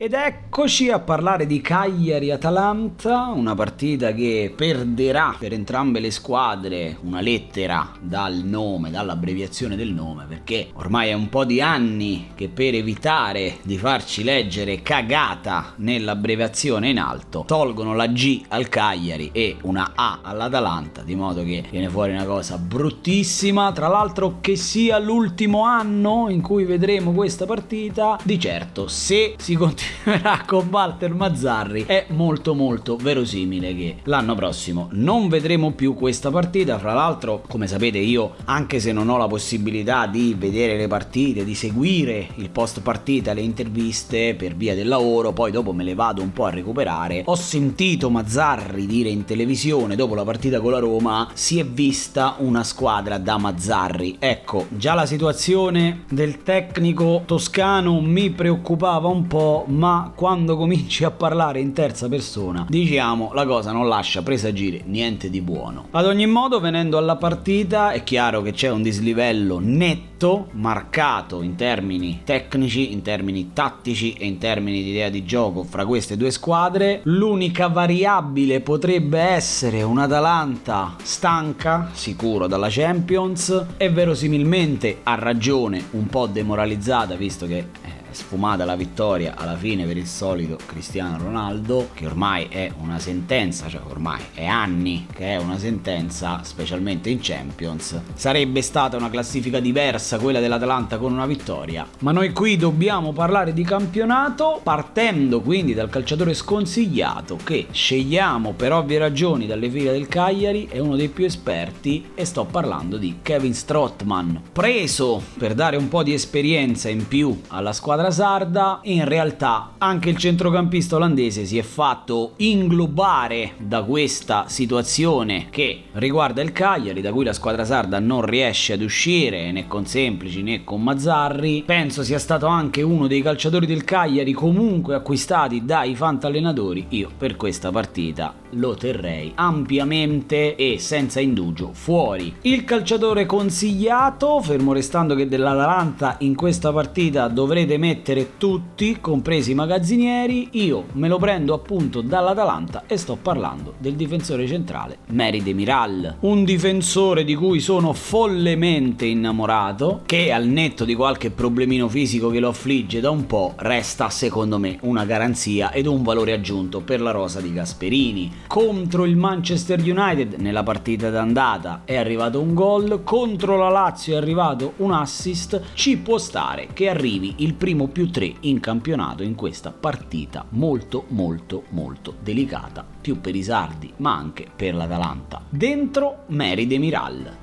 Ed eccoci a parlare di Cagliari-Atalanta, una partita che perderà per entrambe le squadre una lettera dal nome, dall'abbreviazione del nome, perché ormai è un po' di anni che per evitare di farci leggere cagata nell'abbreviazione in alto, tolgono la G al Cagliari e una A all'Atalanta, di modo che viene fuori una cosa bruttissima, tra l'altro che sia l'ultimo anno in cui vedremo questa partita, di certo se si continua continuerà con Walter Mazzarri. È molto molto verosimile che l'anno prossimo non vedremo più questa partita. Fra l'altro come sapete io anche se non ho la possibilità di vedere le partite di seguire il post partita le interviste per via del lavoro poi dopo me le vado un po' a recuperare. Ho sentito Mazzarri dire in televisione dopo la partita con la Roma si è vista una squadra da Mazzarri. Ecco già la situazione del tecnico toscano mi preoccupava un po' ma quando cominci a parlare in terza persona, diciamo, la cosa non lascia presagire niente di buono. Ad ogni modo, venendo alla partita, è chiaro che c'è un dislivello netto, marcato in termini tecnici, in termini tattici e in termini di idea di gioco fra queste due squadre. L'unica variabile potrebbe essere un Atalanta stanca, sicuro dalla Champions, e verosimilmente ha ragione un po' demoralizzata, visto che eh, sfumata la vittoria alla fine per il solito Cristiano Ronaldo, che ormai è una sentenza, cioè ormai è anni che è una sentenza, specialmente in Champions. Sarebbe stata una classifica diversa quella dell'Atalanta con una vittoria, ma noi qui dobbiamo parlare di campionato partendo quindi dal calciatore sconsigliato che scegliamo per ovvie ragioni dalle file del Cagliari, è uno dei più esperti e sto parlando di Kevin Strottman, preso per dare un po' di esperienza in più alla squadra sarda, in realtà anche il centrocampista olandese si è fatto inglobare da questa situazione che riguarda il Cagliari, da cui la squadra sarda non riesce ad uscire né con Semplici né con Mazzarri. Penso sia stato anche uno dei calciatori del Cagliari comunque acquistati dai fantallenatori. Io per questa partita lo terrei ampiamente e senza indugio fuori. Il calciatore consigliato, fermo restando che dell'Atalanta in questa partita dovrete mettere mettere tutti, compresi i magazzinieri, io me lo prendo appunto dall'Atalanta e sto parlando del difensore centrale Mary Demiral, un difensore di cui sono follemente innamorato, che al netto di qualche problemino fisico che lo affligge da un po', resta secondo me una garanzia ed un valore aggiunto per la rosa di Gasperini. Contro il Manchester United nella partita d'andata è arrivato un gol, contro la Lazio è arrivato un assist, ci può stare che arrivi il primo primo più 3 in campionato in questa partita molto molto molto delicata, più per i sardi ma anche per l'Atalanta. Dentro Mary Demiral,